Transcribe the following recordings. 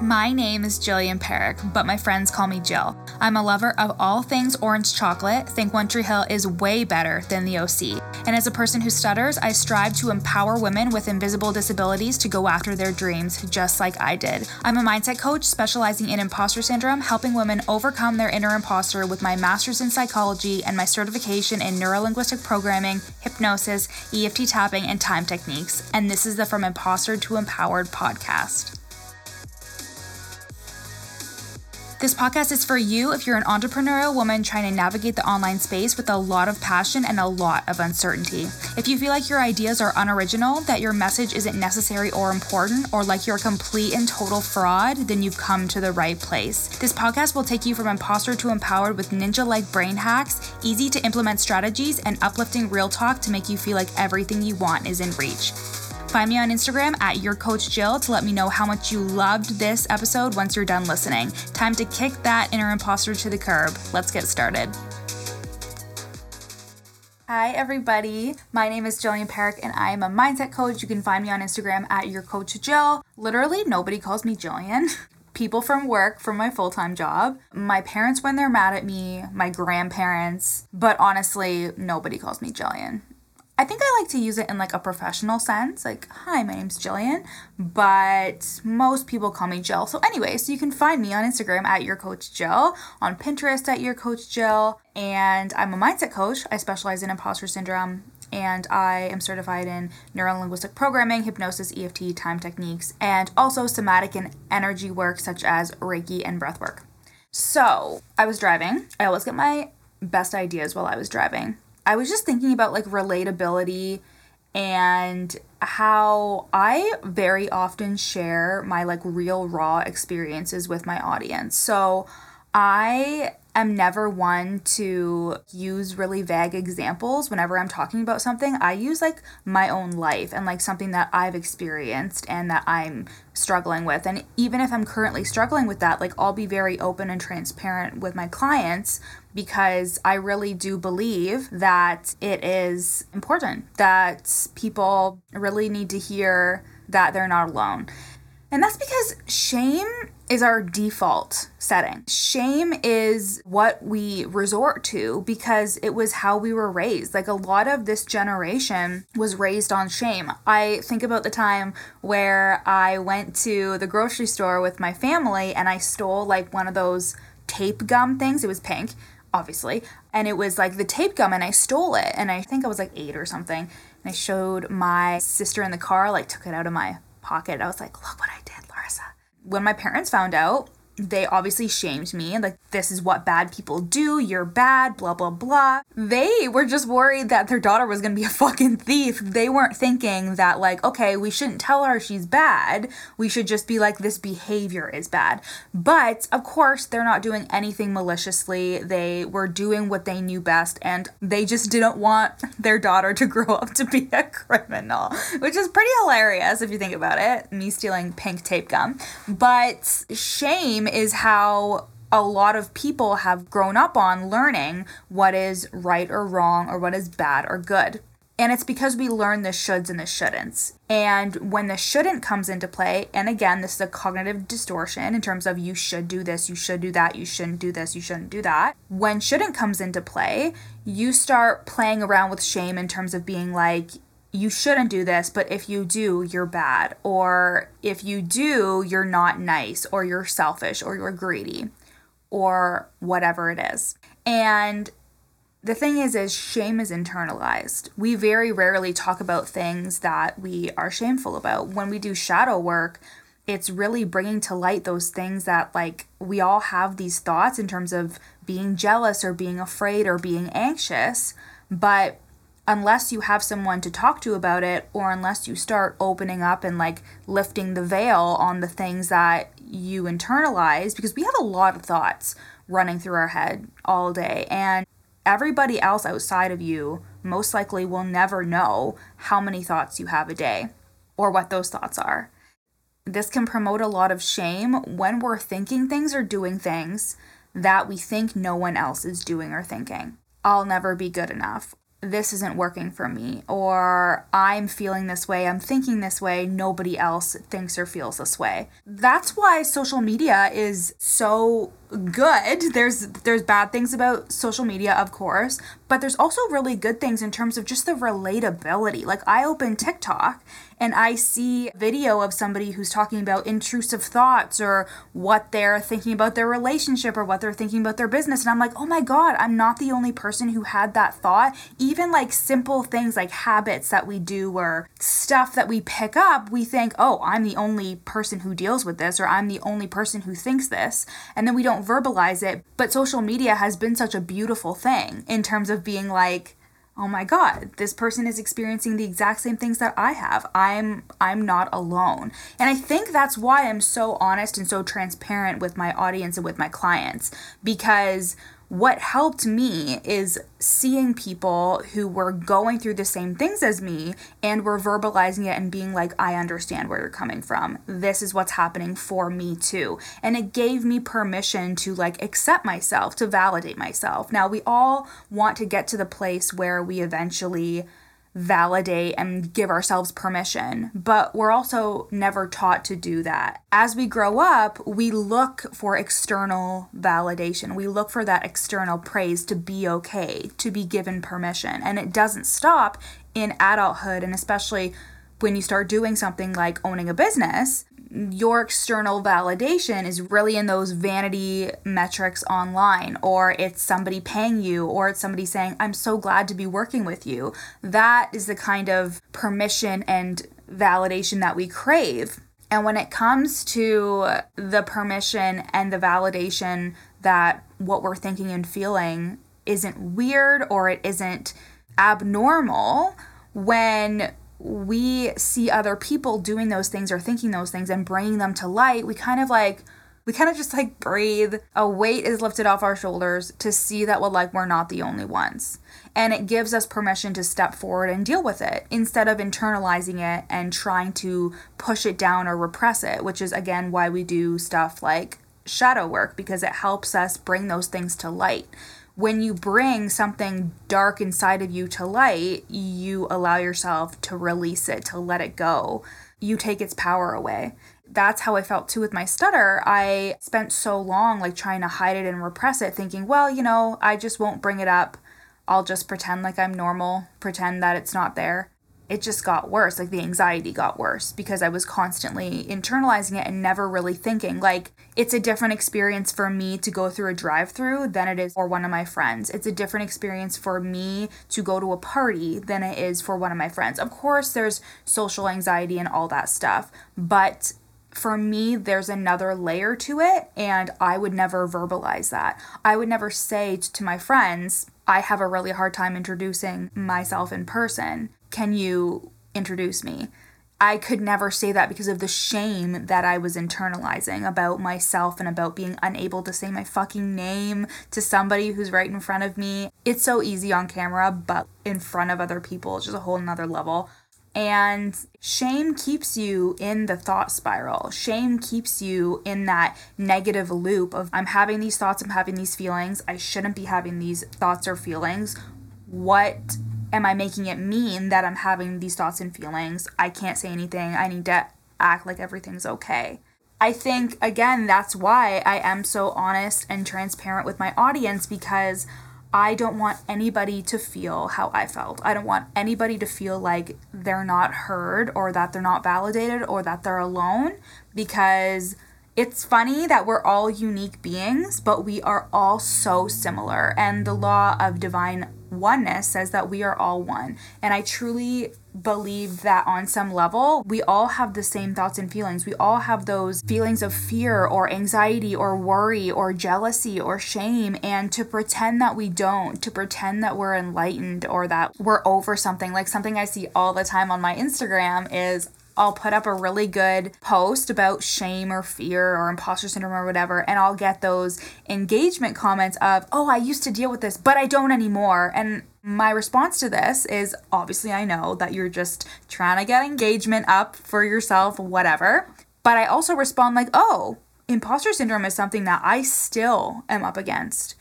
My name is Jillian Parekh, but my friends call me Jill. I'm a lover of all things orange chocolate. Think One Tree Hill is way better than the OC. And as a person who stutters, I strive to empower women with invisible disabilities to go after their dreams, just like I did. I'm a mindset coach specializing in imposter syndrome, helping women overcome their inner imposter with my master's in psychology and my certification in neurolinguistic programming, hypnosis, EFT tapping, and time techniques. And this is the From Imposter to Empowered podcast. This podcast is for you if you're an entrepreneurial woman trying to navigate the online space with a lot of passion and a lot of uncertainty. If you feel like your ideas are unoriginal, that your message isn't necessary or important, or like you're a complete and total fraud, then you've come to the right place. This podcast will take you from imposter to empowered with ninja like brain hacks, easy to implement strategies, and uplifting real talk to make you feel like everything you want is in reach. Find me on Instagram at your coach Jill to let me know how much you loved this episode once you're done listening. Time to kick that inner imposter to the curb. Let's get started. Hi, everybody. My name is Jillian Parekh, and I am a mindset coach. You can find me on Instagram at your coach Jill. Literally, nobody calls me Jillian. People from work, from my full time job, my parents when they're mad at me, my grandparents, but honestly, nobody calls me Jillian. I think I like to use it in like a professional sense, like, hi, my name's Jillian, but most people call me Jill. So, anyway, so you can find me on Instagram at your coach Jill, on Pinterest at your coach Jill, and I'm a mindset coach. I specialize in imposter syndrome, and I am certified in neurolinguistic programming, hypnosis, EFT, time techniques, and also somatic and energy work such as Reiki and breath work. So, I was driving. I always get my best ideas while I was driving. I was just thinking about like relatability and how I very often share my like real raw experiences with my audience. So I am never one to use really vague examples whenever I'm talking about something. I use like my own life and like something that I've experienced and that I'm struggling with. And even if I'm currently struggling with that, like I'll be very open and transparent with my clients because I really do believe that it is important that people really need to hear that they're not alone. And that's because shame is our default setting. Shame is what we resort to because it was how we were raised. Like a lot of this generation was raised on shame. I think about the time where I went to the grocery store with my family and I stole like one of those tape gum things. It was pink, obviously. And it was like the tape gum and I stole it. And I think I was like eight or something. And I showed my sister in the car, like took it out of my pocket. I was like, look what I did. When my parents found out, they obviously shamed me like this is what bad people do you're bad blah blah blah. They were just worried that their daughter was going to be a fucking thief. They weren't thinking that like okay we shouldn't tell her she's bad. We should just be like this behavior is bad. But of course they're not doing anything maliciously. They were doing what they knew best and they just didn't want their daughter to grow up to be a criminal which is pretty hilarious if you think about it. Me stealing pink tape gum. But shame is how a lot of people have grown up on learning what is right or wrong or what is bad or good. And it's because we learn the shoulds and the shouldn'ts. And when the shouldn't comes into play, and again, this is a cognitive distortion in terms of you should do this, you should do that, you shouldn't do this, you shouldn't do that. When shouldn't comes into play, you start playing around with shame in terms of being like, you shouldn't do this, but if you do, you're bad. Or if you do, you're not nice, or you're selfish, or you're greedy, or whatever it is. And the thing is is shame is internalized. We very rarely talk about things that we are shameful about. When we do shadow work, it's really bringing to light those things that like we all have these thoughts in terms of being jealous or being afraid or being anxious, but unless you have someone to talk to about it or unless you start opening up and like lifting the veil on the things that you internalize because we have a lot of thoughts running through our head all day and everybody else outside of you most likely will never know how many thoughts you have a day or what those thoughts are. This can promote a lot of shame when we're thinking things or doing things that we think no one else is doing or thinking. I'll never be good enough this isn't working for me, or I'm feeling this way, I'm thinking this way, nobody else thinks or feels this way. That's why social media is so good. There's there's bad things about social media, of course, but there's also really good things in terms of just the relatability. Like I open TikTok and I see video of somebody who's talking about intrusive thoughts or what they're thinking about their relationship or what they're thinking about their business and I'm like, "Oh my god, I'm not the only person who had that thought." Even like simple things like habits that we do or stuff that we pick up, we think, "Oh, I'm the only person who deals with this or I'm the only person who thinks this." And then we don't verbalize it. But social media has been such a beautiful thing in terms of being like, oh my god this person is experiencing the exact same things that i have i'm i'm not alone and i think that's why i'm so honest and so transparent with my audience and with my clients because what helped me is seeing people who were going through the same things as me and were verbalizing it and being like, I understand where you're coming from. This is what's happening for me too. And it gave me permission to like accept myself, to validate myself. Now, we all want to get to the place where we eventually validate and give ourselves permission, but we're also never taught to do that. As we grow up, we look for external validation. We look for that external praise to be okay, to be given permission. And it doesn't stop in adulthood, and especially when you start doing something like owning a business, your external validation is really in those vanity metrics online, or it's somebody paying you, or it's somebody saying, I'm so glad to be working with you. That is the kind of permission and validation that we crave. And when it comes to the permission and the validation that what we're thinking and feeling isn't weird or it isn't abnormal, when we see other people doing those things or thinking those things and bringing them to light, we kind of like we kind of just like breathe. A weight is lifted off our shoulders to see that well like we're not the only ones. And it gives us permission to step forward and deal with it instead of internalizing it and trying to push it down or repress it, which is again why we do stuff like shadow work because it helps us bring those things to light when you bring something dark inside of you to light, you allow yourself to release it, to let it go. You take its power away. That's how I felt too with my stutter. I spent so long like trying to hide it and repress it, thinking, well, you know, I just won't bring it up. I'll just pretend like I'm normal, pretend that it's not there it just got worse. Like the anxiety got worse because I was constantly internalizing it and never really thinking. Like it's a different experience for me to go through a drive through than it is for one of my friends. It's a different experience for me to go to a party than it is for one of my friends. Of course, there's social anxiety and all that stuff, but for me, there's another layer to it, and I would never verbalize that. I would never say to my friends, I have a really hard time introducing myself in person can you introduce me? I could never say that because of the shame that I was internalizing about myself and about being unable to say my fucking name to somebody who's right in front of me. It's so easy on camera, but in front of other people, it's just a whole nother level. And shame keeps you in the thought spiral. Shame keeps you in that negative loop of I'm having these thoughts, I'm having these feelings, I shouldn't be having these thoughts or feelings. What am I making it mean that I'm having these thoughts and feelings? I can't say anything. I need to act like everything's okay. I think, again, that's why I am so honest and transparent with my audience because I don't want anybody to feel how I felt. I don't want anybody to feel like they're not heard or that they're not validated or that they're alone because it's funny that we're all unique beings, but we are all so similar. And the law of divine oneness says that we are all one. And I truly believe that on some level, we all have the same thoughts and feelings. We all have those feelings of fear or anxiety or worry or jealousy or shame. And to pretend that we don't, to pretend that we're enlightened or that we're over something, like something I see all the time on my Instagram is I'll put up a really good post about shame or fear or imposter syndrome or whatever, and I'll get those engagement comments of, oh, I used to deal with this, but I don't anymore. And my response to this is obviously, I know that you're just trying to get engagement up for yourself, whatever. But I also respond like, oh, imposter syndrome is something that I still am up against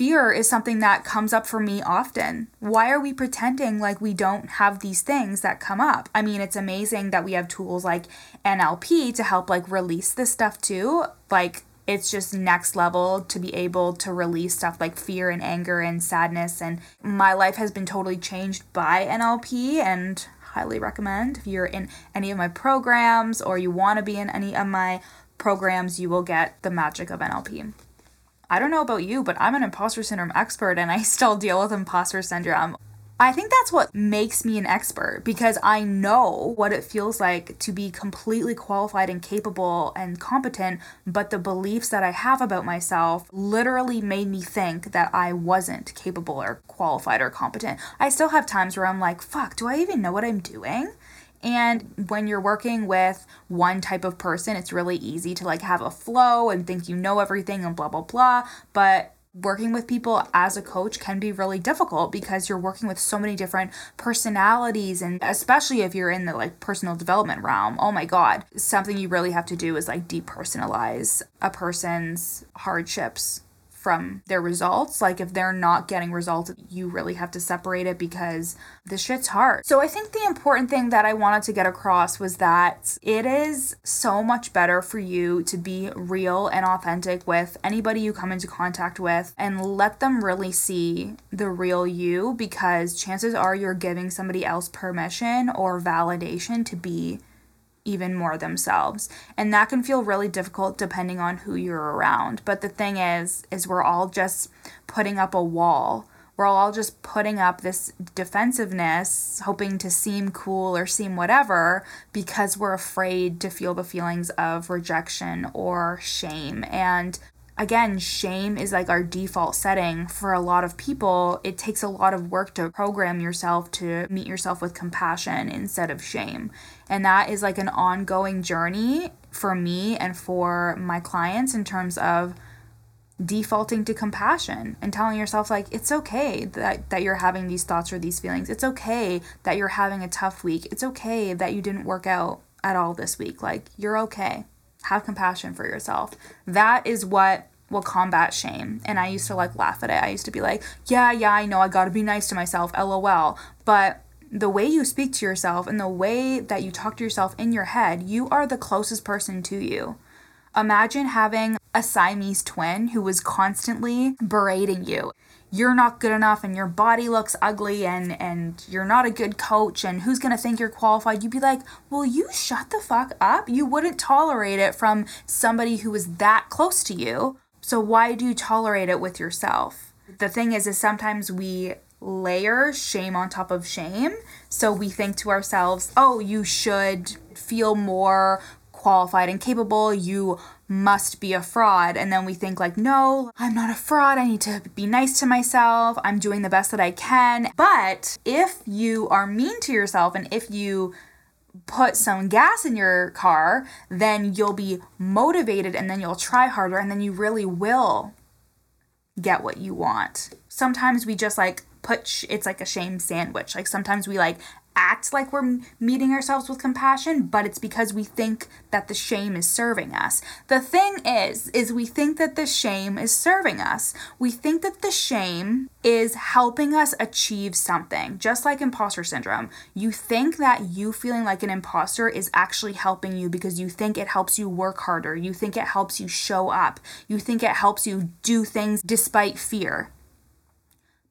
fear is something that comes up for me often. Why are we pretending like we don't have these things that come up? I mean, it's amazing that we have tools like NLP to help like release this stuff too. Like it's just next level to be able to release stuff like fear and anger and sadness and my life has been totally changed by NLP and highly recommend if you're in any of my programs or you want to be in any of my programs you will get the magic of NLP. I don't know about you, but I'm an imposter syndrome expert and I still deal with imposter syndrome. I think that's what makes me an expert because I know what it feels like to be completely qualified and capable and competent, but the beliefs that I have about myself literally made me think that I wasn't capable or qualified or competent. I still have times where I'm like, fuck, do I even know what I'm doing? And when you're working with one type of person, it's really easy to like have a flow and think you know everything and blah, blah, blah. But working with people as a coach can be really difficult because you're working with so many different personalities and especially if you're in the like personal development realm. Oh my god. Something you really have to do is like depersonalize a person's hardships from their results. Like if they're not getting results, you really have to separate it because this shit's hard. So I think the important thing that I wanted to get across was that it is so much better for you to be real and authentic with anybody you come into contact with and let them really see the real you because chances are you're giving somebody else permission or validation to be even more themselves. And that can feel really difficult depending on who you're around. But the thing is is we're all just putting up a wall. We're all just putting up this defensiveness, hoping to seem cool or seem whatever because we're afraid to feel the feelings of rejection or shame. And again, shame is like our default setting for a lot of people. It takes a lot of work to program yourself to meet yourself with compassion instead of shame. And that is like an ongoing journey for me and for my clients in terms of defaulting to compassion and telling yourself like it's okay that that you're having these thoughts or these feelings. It's okay that you're having a tough week. It's okay that you didn't work out at all this week. Like you're okay. Have compassion for yourself. That is what will combat shame. And I used to like laugh at it. I used to be like, yeah, yeah, I know I got to be nice to myself, lol. But the way you speak to yourself and the way that you talk to yourself in your head, you are the closest person to you. Imagine having a Siamese twin who was constantly berating you. You're not good enough and your body looks ugly and and you're not a good coach and who's going to think you're qualified? You'd be like, "Will you shut the fuck up?" You wouldn't tolerate it from somebody who was that close to you. So why do you tolerate it with yourself? The thing is is sometimes we layer shame on top of shame. So we think to ourselves, "Oh, you should feel more qualified and capable. You must be a fraud." And then we think like, "No, I'm not a fraud. I need to be nice to myself. I'm doing the best that I can." But if you are mean to yourself and if you put some gas in your car, then you'll be motivated and then you'll try harder and then you really will get what you want. Sometimes we just like put sh- it's like a shame sandwich. Like sometimes we like act like we're meeting ourselves with compassion, but it's because we think that the shame is serving us. The thing is, is we think that the shame is serving us. We think that the shame is helping us achieve something, just like imposter syndrome. You think that you feeling like an imposter is actually helping you because you think it helps you work harder. You think it helps you show up. You think it helps you do things despite fear.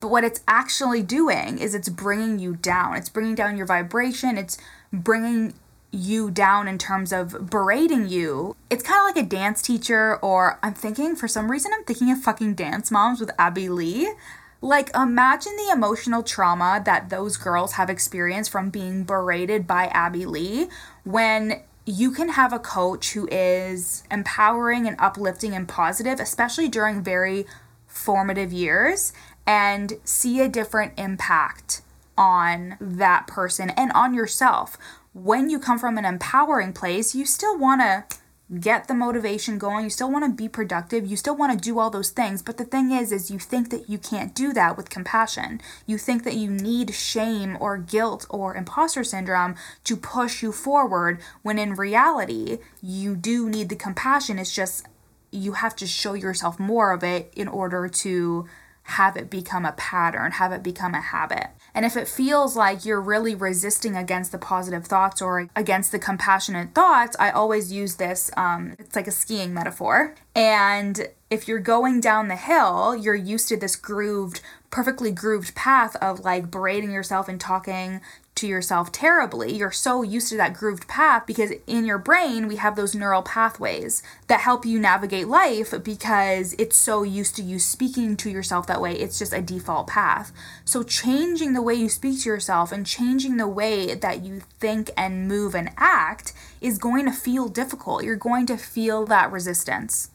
But what it's actually doing is it's bringing you down. It's bringing down your vibration. It's bringing you down in terms of berating you. It's kind of like a dance teacher, or I'm thinking, for some reason, I'm thinking of fucking dance moms with Abby Lee. Like, imagine the emotional trauma that those girls have experienced from being berated by Abby Lee when you can have a coach who is empowering and uplifting and positive, especially during very formative years and see a different impact on that person and on yourself. When you come from an empowering place, you still want to get the motivation going you still want to be productive you still want to do all those things but the thing is is you think that you can't do that with compassion you think that you need shame or guilt or imposter syndrome to push you forward when in reality you do need the compassion it's just you have to show yourself more of it in order to have it become a pattern, have it become a habit. And if it feels like you're really resisting against the positive thoughts or against the compassionate thoughts, I always use this. Um, it's like a skiing metaphor. And if you're going down the hill, you're used to this grooved, perfectly grooved path of like berating yourself and talking to yourself terribly. You're so used to that grooved path because in your brain, we have those neural pathways that help you navigate life because it's so used to you speaking to yourself that way. It's just a default path. So, changing the way you speak to yourself and changing the way that you think and move and act is going to feel difficult. You're going to feel that resistance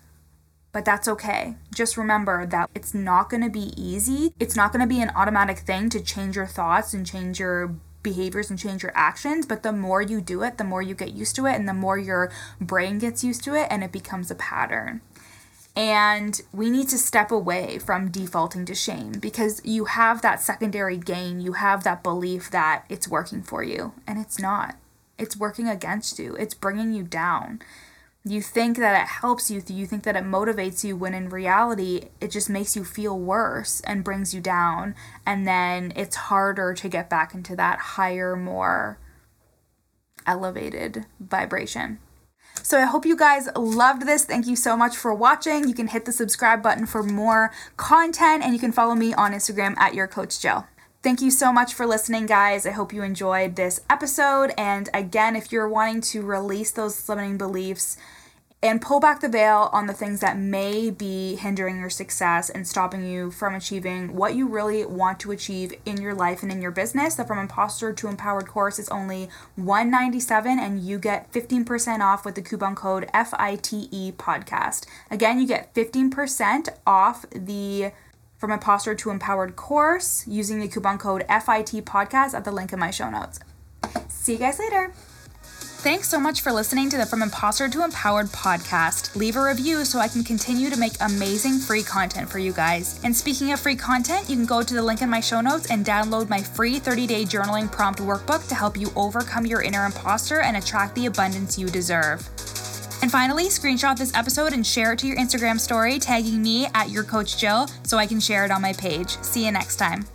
but that's okay. Just remember that it's not going to be easy. It's not going to be an automatic thing to change your thoughts and change your behaviors and change your actions, but the more you do it, the more you get used to it, and the more your brain gets used to it, and it becomes a pattern. And we need to step away from defaulting to shame because you have that secondary gain, you have that belief that it's working for you, and it's not. It's working against you, it's bringing you down you think that it helps you, you think that it motivates you, when in reality, it just makes you feel worse and brings you down. And then it's harder to get back into that higher, more elevated vibration. So I hope you guys loved this. Thank you so much for watching. You can hit the subscribe button for more content and you can follow me on Instagram at your coach Jill. Thank you so much for listening, guys. I hope you enjoyed this episode. And again, if you're wanting to release those limiting beliefs and pull back the veil on the things that may be hindering your success and stopping you from achieving what you really want to achieve in your life and in your business, the From Imposter to Empowered course is only 197 and you get 15% off with the coupon code FITE podcast. Again, you get 15% off the from Imposter to Empowered course using the coupon code FIT podcast at the link in my show notes. See you guys later. Thanks so much for listening to the From Imposter to Empowered podcast. Leave a review so I can continue to make amazing free content for you guys. And speaking of free content, you can go to the link in my show notes and download my free 30 day journaling prompt workbook to help you overcome your inner imposter and attract the abundance you deserve. And finally, screenshot this episode and share it to your Instagram story, tagging me at your coach Jill so I can share it on my page. See you next time.